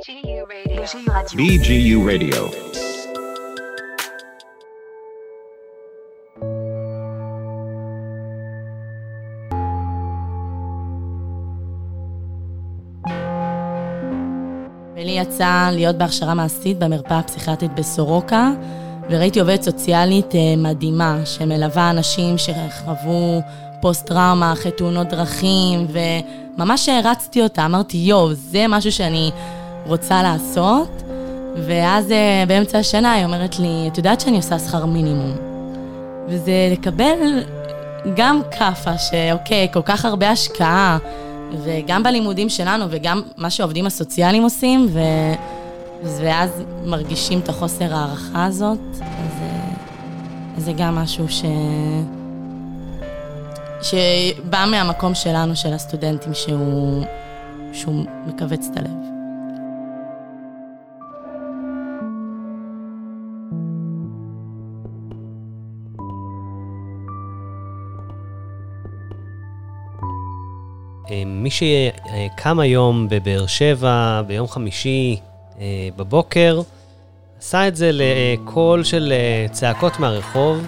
BGU Radio. ולי יצא להיות בהכשרה מעשית במרפאה הפסיכיאטרית בסורוקה, וראיתי עובדת סוציאלית אה, מדהימה, שמלווה אנשים שחוו פוסט-טראומה אחרי תאונות דרכים, וממש הערצתי אותה, אמרתי, יואו, זה משהו שאני רוצה לעשות. ואז אה, באמצע השנה היא אומרת לי, את יודעת שאני עושה שכר מינימום. וזה לקבל גם כאפה, שאוקיי, כל כך הרבה השקעה, וגם בלימודים שלנו, וגם מה שהעובדים הסוציאליים עושים, ו... ואז מרגישים את החוסר הערכה הזאת, אז אה, זה גם משהו ש... שבא מהמקום שלנו, של הסטודנטים, שהוא, שהוא מכווץ את הלב. מי שקם היום בבאר שבע ביום חמישי אה, בבוקר, עשה את זה לקול של אה, צעקות מהרחוב,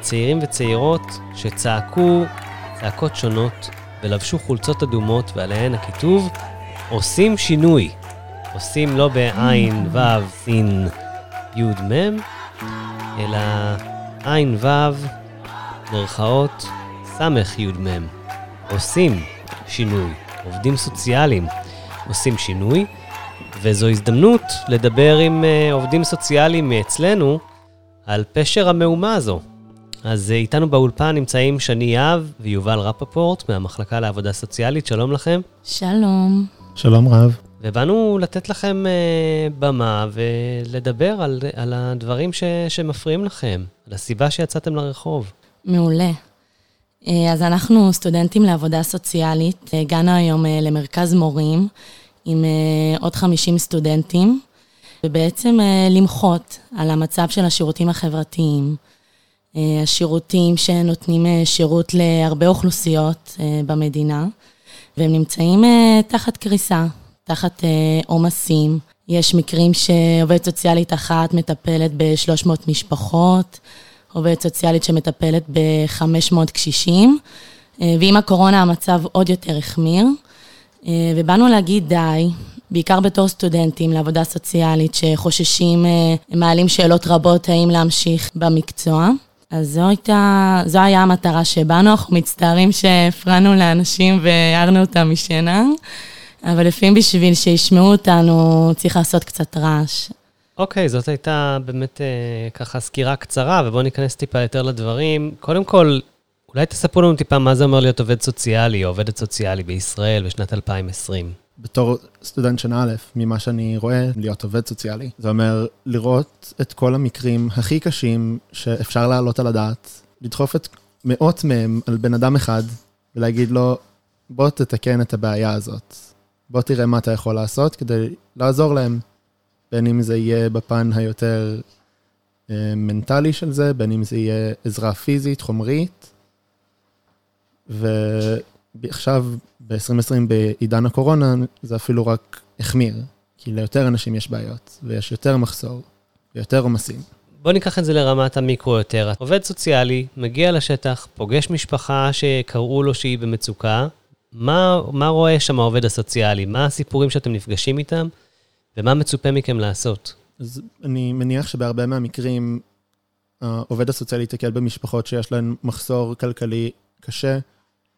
צעירים וצעירות שצעקו צעקות שונות ולבשו חולצות אדומות ועליהן הכיתוב עושים שינוי. עושים לא בעין, ו', סין, י', מ', אלא עין, ו', מרכאות, ס', י', מ'. עושים שינוי. עובדים סוציאליים עושים שינוי, וזו הזדמנות לדבר עם uh, עובדים סוציאליים מאצלנו על פשר המהומה הזו. אז uh, איתנו באולפן נמצאים שני יהב ויובל רפפורט מהמחלקה לעבודה סוציאלית, שלום לכם. שלום. שלום רב. ובאנו לתת לכם uh, במה ולדבר על, על הדברים ש, שמפריעים לכם, על הסיבה שיצאתם לרחוב. מעולה. אז אנחנו סטודנטים לעבודה סוציאלית, הגענו היום למרכז מורים עם עוד 50 סטודנטים, ובעצם למחות על המצב של השירותים החברתיים, השירותים שנותנים שירות להרבה אוכלוסיות במדינה, והם נמצאים תחת קריסה, תחת עומסים. יש מקרים שעובדת סוציאלית אחת מטפלת ב-300 משפחות, עובדת סוציאלית שמטפלת ב-500 קשישים, ועם הקורונה המצב עוד יותר החמיר, ובאנו להגיד די, בעיקר בתור סטודנטים לעבודה סוציאלית שחוששים, מעלים שאלות רבות האם להמשיך במקצוע. אז זו הייתה, זו היה המטרה שבאנו, אנחנו מצטערים שהפרענו לאנשים והערנו אותם משינה, אבל לפעמים בשביל שישמעו אותנו צריך לעשות קצת רעש. אוקיי, okay, זאת הייתה באמת אה, ככה סקירה קצרה, ובואו ניכנס טיפה יותר לדברים. קודם כל, אולי תספרו לנו טיפה מה זה אומר להיות עובד סוציאלי או עובדת סוציאלי בישראל בשנת 2020. בתור סטודנט שנה א', ממה שאני רואה, להיות עובד סוציאלי, זה אומר לראות את כל המקרים הכי קשים שאפשר להעלות על הדעת, לדחוף את מאות מהם על בן אדם אחד, ולהגיד לו, בוא תתקן את הבעיה הזאת. בוא תראה מה אתה יכול לעשות כדי לעזור להם. בין אם זה יהיה בפן היותר אה, מנטלי של זה, בין אם זה יהיה עזרה פיזית, חומרית. ועכשיו, ב-2020, בעידן הקורונה, זה אפילו רק החמיר, כי ליותר אנשים יש בעיות, ויש יותר מחסור, ויותר עומסים. בוא ניקח את זה לרמת המיקרו יותר. עובד סוציאלי מגיע לשטח, פוגש משפחה שקראו לו שהיא במצוקה, מה, מה רואה שם העובד הסוציאלי? מה הסיפורים שאתם נפגשים איתם? ומה מצופה מכם לעשות? אז אני מניח שבהרבה מהמקרים, העובד הסוציאלי ייתקל במשפחות שיש להן מחסור כלכלי קשה,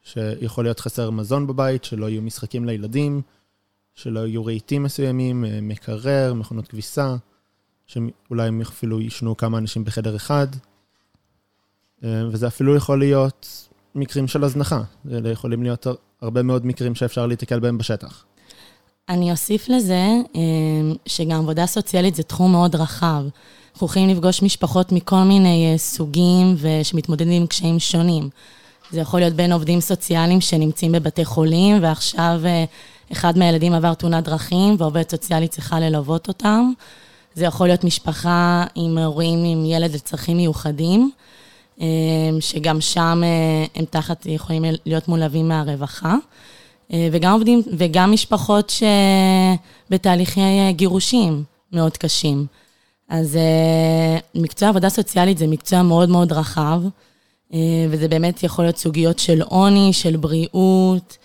שיכול להיות חסר מזון בבית, שלא יהיו משחקים לילדים, שלא יהיו רהיטים מסוימים, מקרר, מכונות כביסה, שאולי הם אפילו יישנו כמה אנשים בחדר אחד. וזה אפילו יכול להיות מקרים של הזנחה. זה יכולים להיות הרבה מאוד מקרים שאפשר להתקל בהם בשטח. אני אוסיף לזה אמ, שגם עבודה סוציאלית זה תחום מאוד רחב. אנחנו יכולים לפגוש משפחות מכל מיני אה, סוגים ושמתמודדים עם קשיים שונים. זה יכול להיות בין עובדים סוציאליים שנמצאים בבתי חולים, ועכשיו אה, אחד מהילדים עבר תאונת דרכים, ועובדת סוציאלית צריכה ללוות אותם. זה יכול להיות משפחה עם הורים עם ילד לצרכים מיוחדים, אמ, שגם שם אה, הם תחת, יכולים להיות מולווים מהרווחה. אה, וגם עובדים, וגם משפחות שבתהליכי גירושים מאוד קשים. אז מקצוע עבודה סוציאלית זה מקצוע מאוד מאוד רחב, וזה באמת יכול להיות סוגיות של עוני, של בריאות,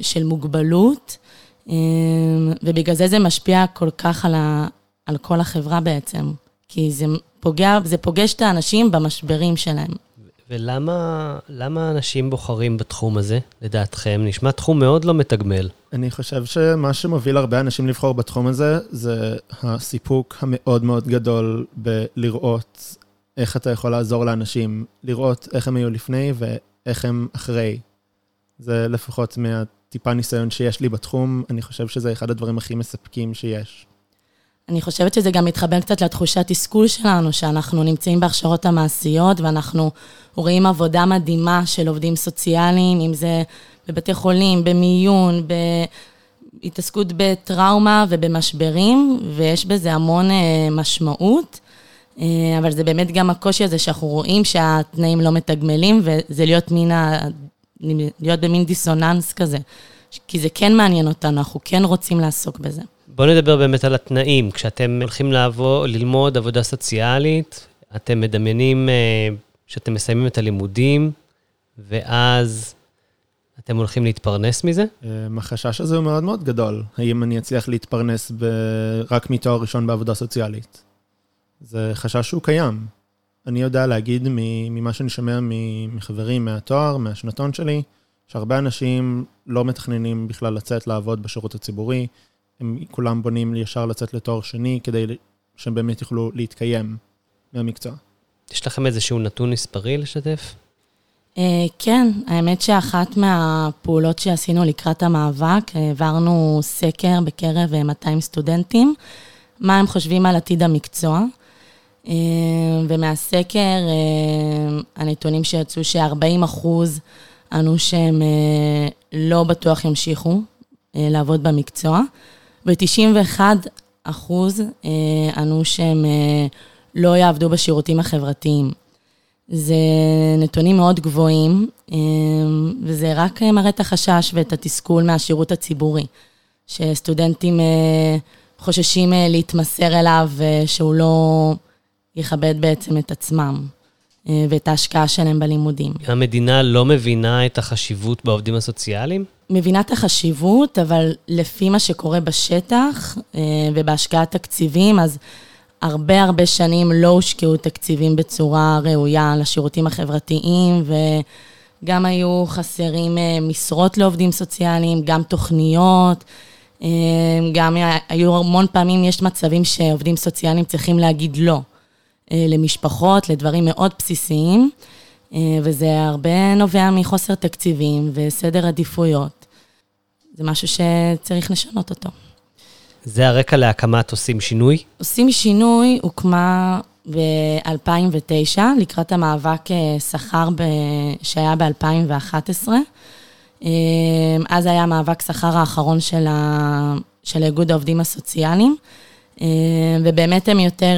של מוגבלות, ובגלל זה זה משפיע כל כך על, ה, על כל החברה בעצם, כי זה פוגע, זה פוגש את האנשים במשברים שלהם. ולמה אנשים בוחרים בתחום הזה, לדעתכם? נשמע תחום מאוד לא מתגמל. אני חושב שמה שמוביל הרבה אנשים לבחור בתחום הזה, זה הסיפוק המאוד מאוד גדול בלראות איך אתה יכול לעזור לאנשים, לראות איך הם היו לפני ואיך הם אחרי. זה לפחות מהטיפה ניסיון שיש לי בתחום, אני חושב שזה אחד הדברים הכי מספקים שיש. אני חושבת שזה גם מתחבר קצת לתחושת תסכול שלנו, שאנחנו נמצאים בהכשרות המעשיות ואנחנו רואים עבודה מדהימה של עובדים סוציאליים, אם זה בבתי חולים, במיון, בהתעסקות בטראומה ובמשברים, ויש בזה המון אה, משמעות. אה, אבל זה באמת גם הקושי הזה שאנחנו רואים שהתנאים לא מתגמלים, וזה להיות, מין ה... להיות במין דיסוננס כזה. כי זה כן מעניין אותנו, אנחנו כן רוצים לעסוק בזה. בואו נדבר באמת על התנאים. כשאתם הולכים לעבור, ללמוד עבודה סוציאלית, אתם מדמיינים אה, שאתם מסיימים את הלימודים, ואז אתם הולכים להתפרנס מזה? אה, החשש הזה הוא מאוד מאוד גדול. האם אני אצליח להתפרנס ב... רק מתואר ראשון בעבודה סוציאלית? זה חשש שהוא קיים. אני יודע להגיד ממה שאני שומע מחברים מהתואר, מהשנתון שלי, שהרבה אנשים לא מתכננים בכלל לצאת לעבוד בשירות הציבורי, הם כולם בונים ישר לצאת לתואר שני, כדי שהם באמת יוכלו להתקיים מהמקצוע. יש לכם איזשהו נתון מספרי לשתף? Uh, כן, האמת שאחת מהפעולות שעשינו לקראת המאבק, העברנו סקר בקרב 200 סטודנטים, מה הם חושבים על עתיד המקצוע. Uh, ומהסקר, uh, הנתונים שיצאו ש-40 אחוז ענו שהם לא בטוח ימשיכו לעבוד במקצוע. ו-91 אחוז אה, ענו שהם אה, לא יעבדו בשירותים החברתיים. זה נתונים מאוד גבוהים, אה, וזה רק מראה את החשש ואת התסכול מהשירות הציבורי, שסטודנטים חוששים להתמסר אליו, שהוא לא יכבד בעצם את עצמם. ואת ההשקעה שלהם בלימודים. המדינה לא מבינה את החשיבות בעובדים הסוציאליים? מבינה את החשיבות, אבל לפי מה שקורה בשטח אה, ובהשקעת תקציבים, אז הרבה הרבה שנים לא הושקעו תקציבים בצורה ראויה לשירותים החברתיים, וגם היו חסרים אה, משרות לעובדים סוציאליים, גם תוכניות, אה, גם היו המון פעמים, יש מצבים שעובדים סוציאליים צריכים להגיד לא למשפחות, לדברים מאוד בסיסיים. אה, וזה הרבה נובע מחוסר תקציבים וסדר עדיפויות. זה משהו שצריך לשנות אותו. זה הרקע להקמת עושים שינוי? עושים שינוי הוקמה ב-2009, לקראת המאבק אה, שכר שהיה ב-2011. אה, אז היה המאבק שכר האחרון של, ה... של איגוד העובדים הסוציאליים, ובאמת הם יותר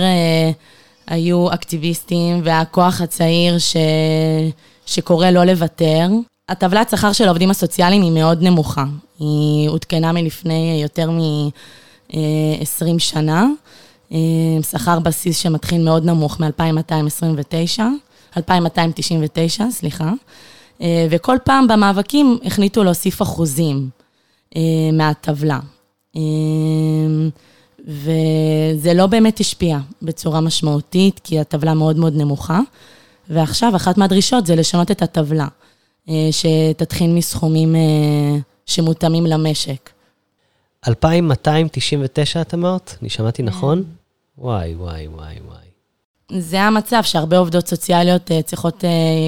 היו אקטיביסטים והכוח הצעיר ש... שקורא לא לוותר. הטבלת שכר של העובדים הסוציאליים היא מאוד נמוכה. היא עודכנה מלפני יותר מ-20 שנה. שכר בסיס שמתחיל מאוד נמוך מ-2229, 2299, סליחה. וכל פעם במאבקים החליטו להוסיף אחוזים מהטבלה. וזה לא באמת השפיע בצורה משמעותית, כי הטבלה מאוד מאוד נמוכה. ועכשיו, אחת מהדרישות זה לשנות את הטבלה, אה, שתתחיל מסכומים אה, שמותאמים למשק. 2,299 את אמרת? אני שמעתי כן. נכון? וואי, וואי, וואי, וואי. זה המצב שהרבה עובדות סוציאליות אה, צריכות,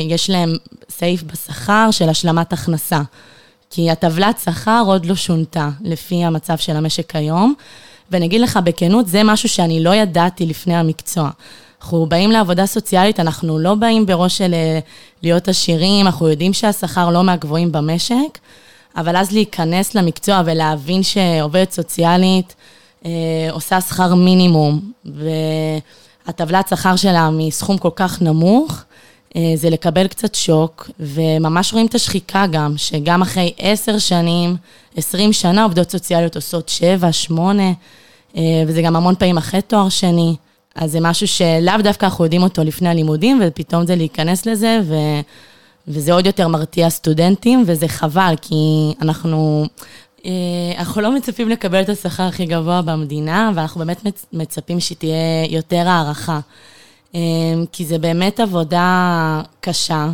יש להן סעיף בשכר של השלמת הכנסה. כי הטבלת שכר עוד לא שונתה לפי המצב של המשק היום. ואני אגיד לך בכנות, זה משהו שאני לא ידעתי לפני המקצוע. אנחנו באים לעבודה סוציאלית, אנחנו לא באים בראש של אה, להיות עשירים, אנחנו יודעים שהשכר לא מהגבוהים במשק, אבל אז להיכנס למקצוע ולהבין שעובדת סוציאלית אה, עושה שכר מינימום, והטבלת שכר שלה מסכום כל כך נמוך, זה לקבל קצת שוק, וממש רואים את השחיקה גם, שגם אחרי עשר שנים, עשרים שנה, עובדות סוציאליות עושות שבע, שמונה, אה, וזה גם המון פעמים אחרי תואר שני. אז זה משהו שלאו דווקא אנחנו יודעים אותו לפני הלימודים, ופתאום זה להיכנס לזה, ו... וזה עוד יותר מרתיע סטודנטים, וזה חבל, כי אנחנו, אה, אנחנו לא מצפים לקבל את השכר הכי גבוה במדינה, ואנחנו באמת מצפים שתהיה יותר הערכה. אה, כי זה באמת עבודה קשה.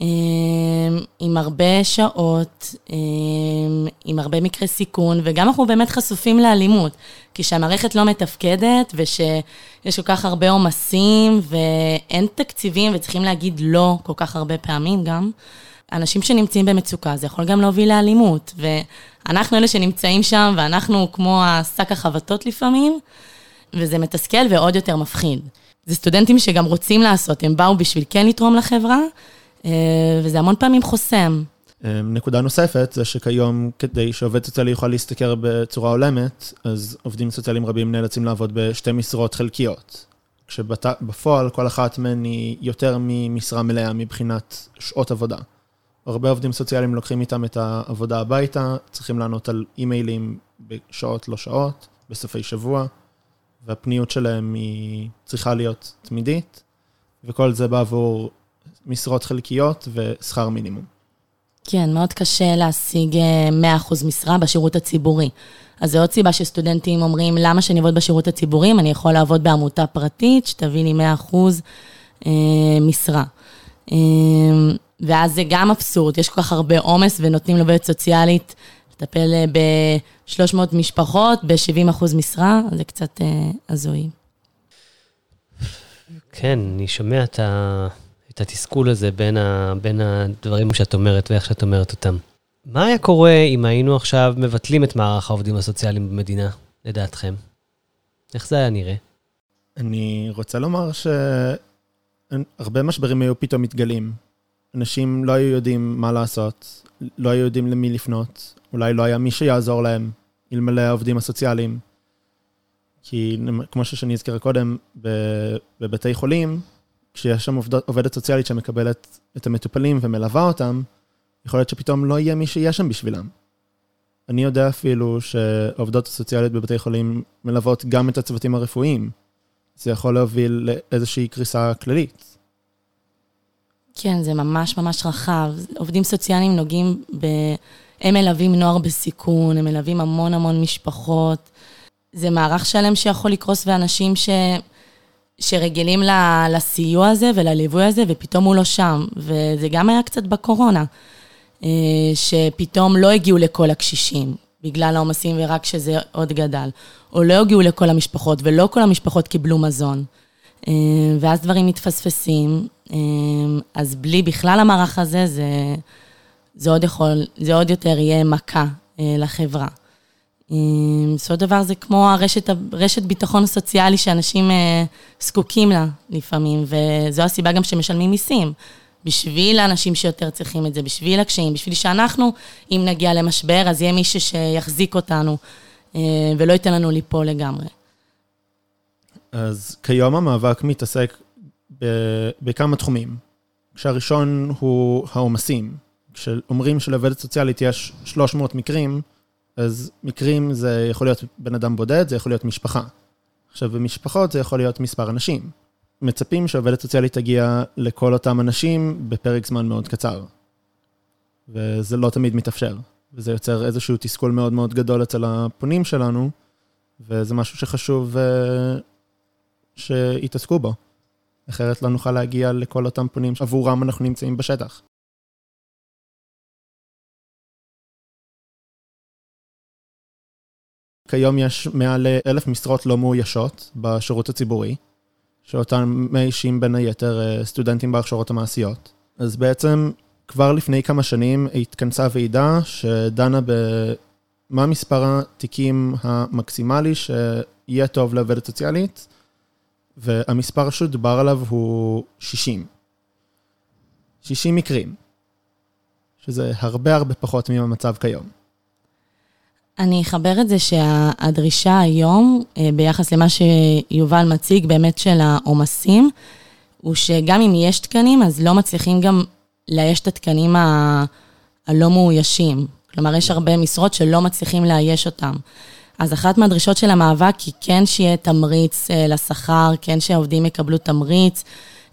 אמ, עם הרבה שעות, אמ, עם הרבה מקרי סיכון, וגם אנחנו באמת חשופים לאלימות, כי כשהמערכת לא מתפקדת, ושיש כל כך הרבה עומסים, ואין תקציבים, וצריכים להגיד לא כל כך הרבה פעמים גם, אנשים שנמצאים במצוקה, זה יכול גם להוביל לאלימות, ואנחנו אלה שנמצאים שם, ואנחנו כמו השק החבטות לפעמים, וזה מתסכל ועוד יותר מפחיד. זה סטודנטים שגם רוצים לעשות, הם באו בשביל כן לתרום לחברה, אה, וזה המון פעמים חוסם. אה, נקודה נוספת זה שכיום, כדי שעובד סוציאלי יוכל להשתכר בצורה הולמת, אז עובדים סוציאליים רבים נאלצים לעבוד בשתי משרות חלקיות. כשבפועל כל אחת מהן היא יותר ממשרה מלאה מבחינת שעות עבודה. הרבה עובדים סוציאליים לוקחים איתם את העבודה הביתה, צריכים לענות על אימיילים בשעות לא שעות, בסופי שבוע, והפניות שלהם היא צריכה להיות תמידית, וכל זה בעבור משרות חלקיות ושכר מינימום. כן, מאוד קשה להשיג 100% אה, משרה בשירות הציבורי. אז זו עוד סיבה שסטודנטים אומרים, למה שאני אעבוד בשירות הציבורי אם אני יכול לעבוד בעמותה פרטית שתביא לי 100% אה, משרה. אה, ואז זה גם אבסורד, יש כל כך הרבה עומס ונותנים לעובדת סוציאלית לטפל ב-300 משפחות ב-70% משרה, זה קצת הזוי. כן, אני שומע את ה... את התסכול הזה בין, ה, בין הדברים שאת אומרת ואיך שאת אומרת אותם. מה היה קורה אם היינו עכשיו מבטלים את מערך העובדים הסוציאליים במדינה, לדעתכם? איך זה היה נראה? אני רוצה לומר שהרבה משברים היו פתאום מתגלים. אנשים לא היו יודעים מה לעשות, לא היו יודעים למי לפנות, אולי לא היה מי שיעזור להם, אלמלא העובדים הסוציאליים. כי כמו שאני אזכר קודם, בבתי חולים, כשיש שם עובד, עובדת סוציאלית שמקבלת את המטופלים ומלווה אותם, יכול להיות שפתאום לא יהיה מי שיהיה שם בשבילם. אני יודע אפילו שעובדות הסוציאליות בבתי חולים מלוות גם את הצוותים הרפואיים. זה יכול להוביל לאיזושהי קריסה כללית. כן, זה ממש ממש רחב. עובדים סוציאליים נוגעים ב... הם מלווים נוער בסיכון, הם מלווים המון המון משפחות. זה מערך שלם שיכול לקרוס, ואנשים ש... שרגילים לסיוע הזה ולליווי הזה, ופתאום הוא לא שם. וזה גם היה קצת בקורונה, אה, שפתאום לא הגיעו לכל הקשישים, בגלל העומסים ורק שזה עוד גדל. או לא הגיעו לכל המשפחות, ולא כל המשפחות קיבלו מזון. אה, ואז דברים מתפספסים. אה, אז בלי בכלל המערך הזה, זה, זה עוד יכול, זה עוד יותר יהיה מכה לחברה. בסופו של דבר זה כמו הרשת, רשת ביטחון סוציאלי שאנשים אה, זקוקים לה לפעמים, וזו הסיבה גם שמשלמים מיסים. בשביל האנשים שיותר צריכים את זה, בשביל הקשיים, בשביל שאנחנו, אם נגיע למשבר, אז יהיה מישהו שיחזיק אותנו אה, ולא ייתן לנו ליפול לגמרי. אז כיום המאבק מתעסק בכמה תחומים. כשהראשון הוא העומסים. כשאומרים שלעובדת סוציאלית יש 300 מקרים, אז מקרים זה יכול להיות בן אדם בודד, זה יכול להיות משפחה. עכשיו, במשפחות זה יכול להיות מספר אנשים. מצפים שעובדת סוציאלית תגיע לכל אותם אנשים בפרק זמן מאוד קצר. וזה לא תמיד מתאפשר. וזה יוצר איזשהו תסכול מאוד מאוד גדול אצל הפונים שלנו, וזה משהו שחשוב uh, שיתעסקו בו. אחרת לא נוכל להגיע לכל אותם פונים שעבורם אנחנו נמצאים בשטח. כיום יש מעל אלף משרות לא מאוישות בשירות הציבורי, שאותן מאיישים בין היתר אה, סטודנטים בהכשרות המעשיות. אז בעצם כבר לפני כמה שנים התכנסה ועידה שדנה במה מספר התיקים המקסימלי שיהיה טוב לעובדת סוציאלית, והמספר שדובר עליו הוא 60. 60 מקרים, שזה הרבה הרבה פחות מהמצב כיום. אני אחבר את זה שהדרישה היום, אה, ביחס למה שיובל מציג, באמת של העומסים, הוא שגם אם יש תקנים, אז לא מצליחים גם לאייש את התקנים ה... הלא מאוישים. כלומר, יש הרבה משרות שלא מצליחים לאייש אותם. אז אחת מהדרישות של המאבק היא כן שיהיה תמריץ אה, לשכר, כן שהעובדים יקבלו תמריץ,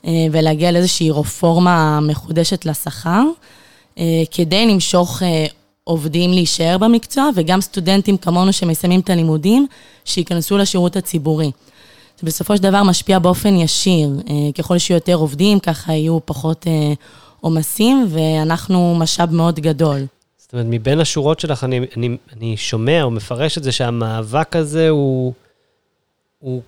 אה, ולהגיע לאיזושהי רפורמה מחודשת לשכר, כדי למשוך עובדים להישאר במקצוע, וגם סטודנטים כמונו שמסיימים את הלימודים, שייכנסו לשירות הציבורי. זה בסופו של דבר משפיע באופן ישיר. אה, ככל שיהיו יותר עובדים, ככה יהיו פחות אה, עומסים, ואנחנו משאב מאוד גדול. זאת אומרת, מבין השורות שלך, אני, אני, אני שומע או מפרש את זה שהמאבק הזה הוא, הוא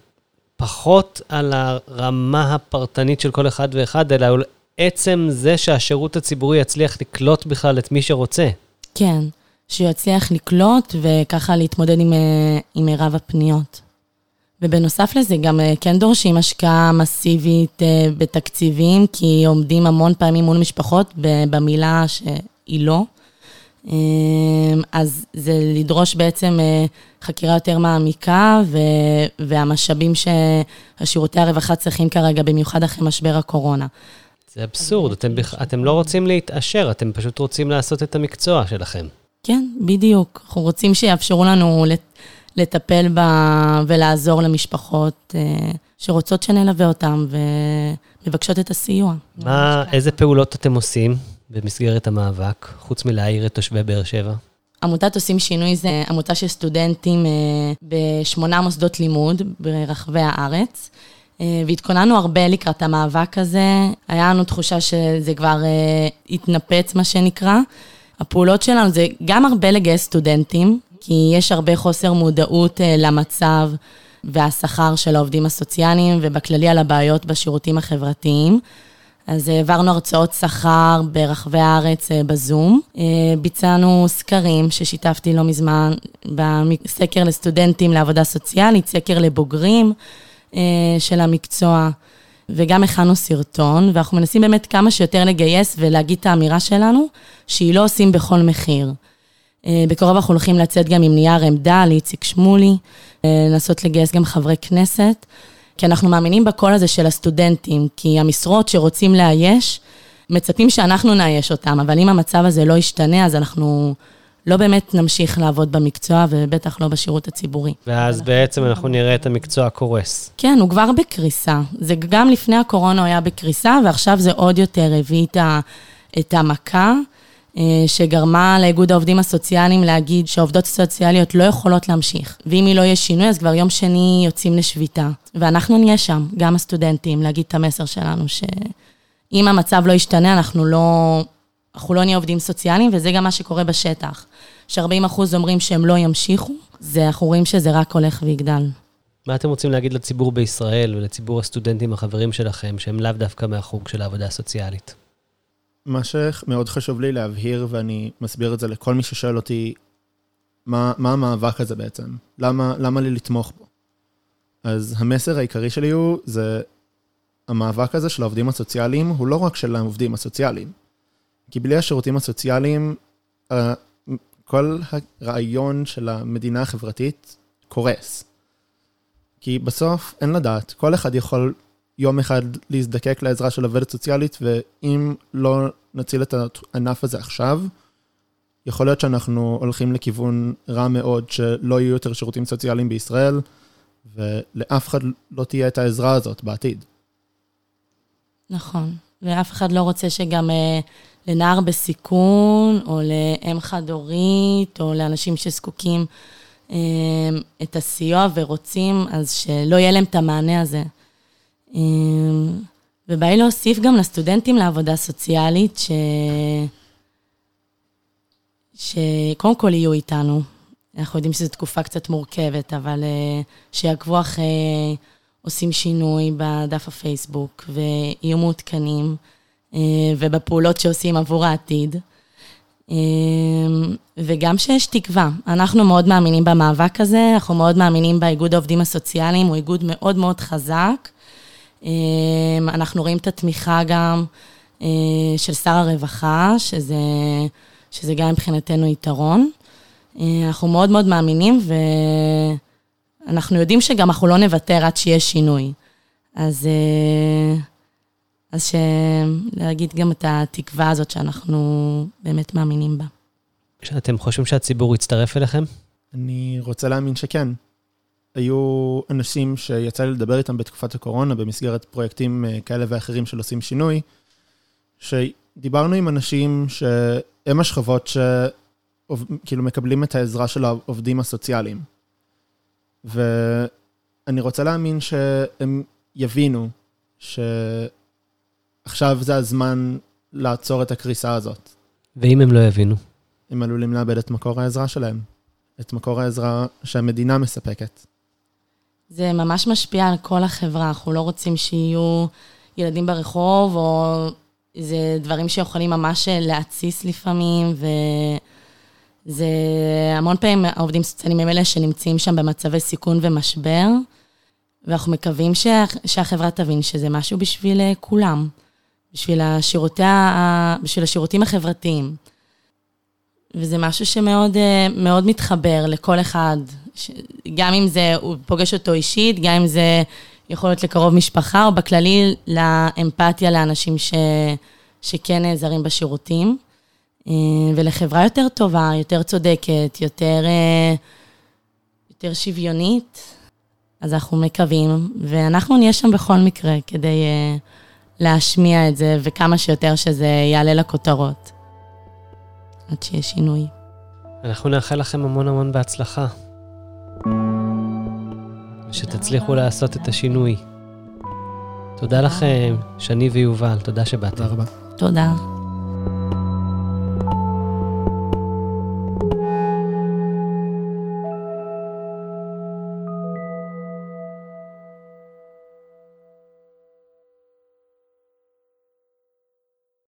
פחות על הרמה הפרטנית של כל אחד ואחד, אלא על עצם זה שהשירות הציבורי יצליח לקלוט בכלל את מי שרוצה. כן, שהוא יצליח לקלוט וככה להתמודד עם, אה, עם מירב הפניות. ובנוסף לזה, גם אה, כן דורשים השקעה מסיבית אה, בתקציבים, כי עומדים המון פעמים מול משפחות במילה שהיא לא. אז זה לדרוש בעצם חקירה יותר מעמיקה, והמשאבים שהשירותי הרווחה צריכים כרגע, במיוחד אחרי משבר הקורונה. זה אבסורד, אתם, בכ... אתם לא רוצים להתעשר, אתם פשוט רוצים לעשות את המקצוע שלכם. כן, בדיוק. אנחנו רוצים שיאפשרו לנו לטפל ב... ולעזור למשפחות אה, שרוצות שנלווה אותן ומבקשות את הסיוע. מה, איזה פעולות אתם עושים במסגרת המאבק, חוץ מלהעיר את תושבי באר שבע? עמותת עושים שינוי זה עמותה של סטודנטים אה, בשמונה מוסדות לימוד ברחבי הארץ. אה, והתכוננו הרבה לקראת המאבק הזה. היה לנו תחושה שזה כבר uh, התנפץ, מה שנקרא. הפעולות שלנו זה גם הרבה לגייס סטודנטים, כי יש הרבה חוסר מודעות uh, למצב והשכר של העובדים הסוציאליים, ובכללי על הבעיות בשירותים החברתיים. אז העברנו הרצאות שכר ברחבי הארץ בזום. ביצענו סקרים ששיתפתי לא מזמן, בסקר לסטודנטים לעבודה סוציאלית, סקר לבוגרים. אה, של המקצוע, וגם הכנו סרטון, ואנחנו מנסים באמת כמה שיותר לגייס ולהגיד את האמירה שלנו, שהיא לא עושים בכל מחיר. אה, בקרוב אנחנו הולכים לצאת גם עם נייר עמדה לאיציק שמולי, אה, לנסות לגייס גם חברי כנסת, כי אנחנו מאמינים בקול הזה של הסטודנטים, כי המשרות שרוצים לאייש, מצפים שאנחנו נאייש אותם, אבל אם המצב הזה לא ישתנה, אז אנחנו לא באמת נמשיך לעבוד במקצוע, ובטח לא בשירות הציבורי. ואז בעצם אנחנו נראה את המקצוע קורס. כן, הוא כבר בקריסה. זה גם לפני הקורונה היה בקריסה, ועכשיו זה עוד יותר הביא את המכה. אה, שגרמה לאיגוד העובדים הסוציאליים להגיד שהעובדות הסוציאליות לא יכולות להמשיך. ואם היא לא יהיה שינוי, אז כבר יום שני יוצאים לשביתה. ואנחנו נהיה שם, גם הסטודנטים, להגיד את המסר שלנו, שאם המצב לא ישתנה, אנחנו לא אנחנו לא נהיה עובדים סוציאליים, וזה גם מה שקורה בשטח. ש-40 אחוז אומרים שהם לא ימשיכו, זה, אנחנו רואים שזה רק הולך ויגדל. מה אתם רוצים להגיד לציבור בישראל ולציבור הסטודנטים החברים שלכם, שהם לאו דווקא מהחוג של העבודה הסוציאלית? מה שמאוד חשוב לי להבהיר, ואני מסביר את זה לכל מי ששואל אותי, מה, מה המאבק הזה בעצם? למה, למה לי לתמוך בו? אז המסר העיקרי שלי הוא, זה המאבק הזה של העובדים הסוציאליים, הוא לא רק של העובדים הסוציאליים. כי בלי השירותים הסוציאליים, אה, כל הרעיון של המדינה החברתית קורס. כי בסוף אין לדעת, כל אחד יכול יום אחד להזדקק לעזרה של עובדת סוציאלית, ואם לא נציל את הענף הזה עכשיו, יכול להיות שאנחנו הולכים לכיוון רע מאוד, שלא יהיו יותר שירותים סוציאליים בישראל, ולאף אחד לא תהיה את העזרה הזאת בעתיד. נכון, ואף אחד לא רוצה שגם אה, לנער בסיכון, או לאם חד-הורית, או לאנשים שזקוקים אה, את הסיוע ורוצים, אז שלא יהיה להם את המענה הזה. אה, ובא לי להוסיף גם לסטודנטים לעבודה סוציאלית, ש... שקודם כל יהיו איתנו. אנחנו יודעים שזו תקופה קצת מורכבת, אבל uh, שיעקבו אחרי עושים שינוי בדף הפייסבוק ויהיו מעודכנים. אה, ובפעולות שעושים עבור העתיד. אה, וגם שיש תקווה. אנחנו מאוד מאמינים במאבק הזה, אנחנו מאוד מאמינים באיגוד העובדים הסוציאליים, הוא איגוד מאוד מאוד חזק. אה, אנחנו רואים את התמיכה גם של שר הרווחה, שזה, שזה גם מבחינתנו יתרון. אנחנו מאוד מאוד מאמינים, ואנחנו יודעים שגם אנחנו לא נוותר עד שיהיה שינוי. אז אז ש... להגיד גם את התקווה הזאת שאנחנו באמת מאמינים בה. אתם חושבים שהציבור יצטרף אליכם? אני רוצה להאמין שכן. היו אנשים שיצא לי לדבר איתם בתקופת הקורונה במסגרת פרויקטים אה, כאלה ואחרים של עושים שינוי, שדיברנו עם אנשים שהם השכבות שכאילו מקבלים את העזרה של העובדים הסוציאליים. ואני רוצה להאמין שהם יבינו שעכשיו זה הזמן לעצור את הקריסה הזאת. ואם הם לא יבינו? הם עלולים לאבד את מקור העזרה שלהם, את מקור העזרה שהמדינה מספקת. זה ממש משפיע על כל החברה, אנחנו לא רוצים שיהיו ילדים ברחוב, או זה דברים שיכולים ממש להתסיס לפעמים, וזה המון פעמים העובדים הסוציאליים הם אלה שנמצאים שם במצבי סיכון ומשבר, ואנחנו מקווים שה, שהחברה תבין שזה משהו בשביל כולם, בשביל, השירותי, בשביל השירותים החברתיים. וזה משהו שמאוד מאוד מתחבר לכל אחד, גם אם זה, הוא פוגש אותו אישית, גם אם זה יכול להיות לקרוב משפחה, או בכללי לאמפתיה לאנשים ש, שכן נעזרים בשירותים. אה, ולחברה יותר טובה, יותר צודקת, יותר, אה, יותר שוויונית. אז אנחנו מקווים, ואנחנו נהיה שם בכל מקרה כדי אה, להשמיע את זה, וכמה שיותר שזה יעלה לכותרות. עד שיהיה שינוי. אנחנו נאחל לכם המון המון בהצלחה. ושתצליחו לעשות את השינוי. תודה לכם, שני ויובל, תודה שבאתם. תודה רבה. תודה.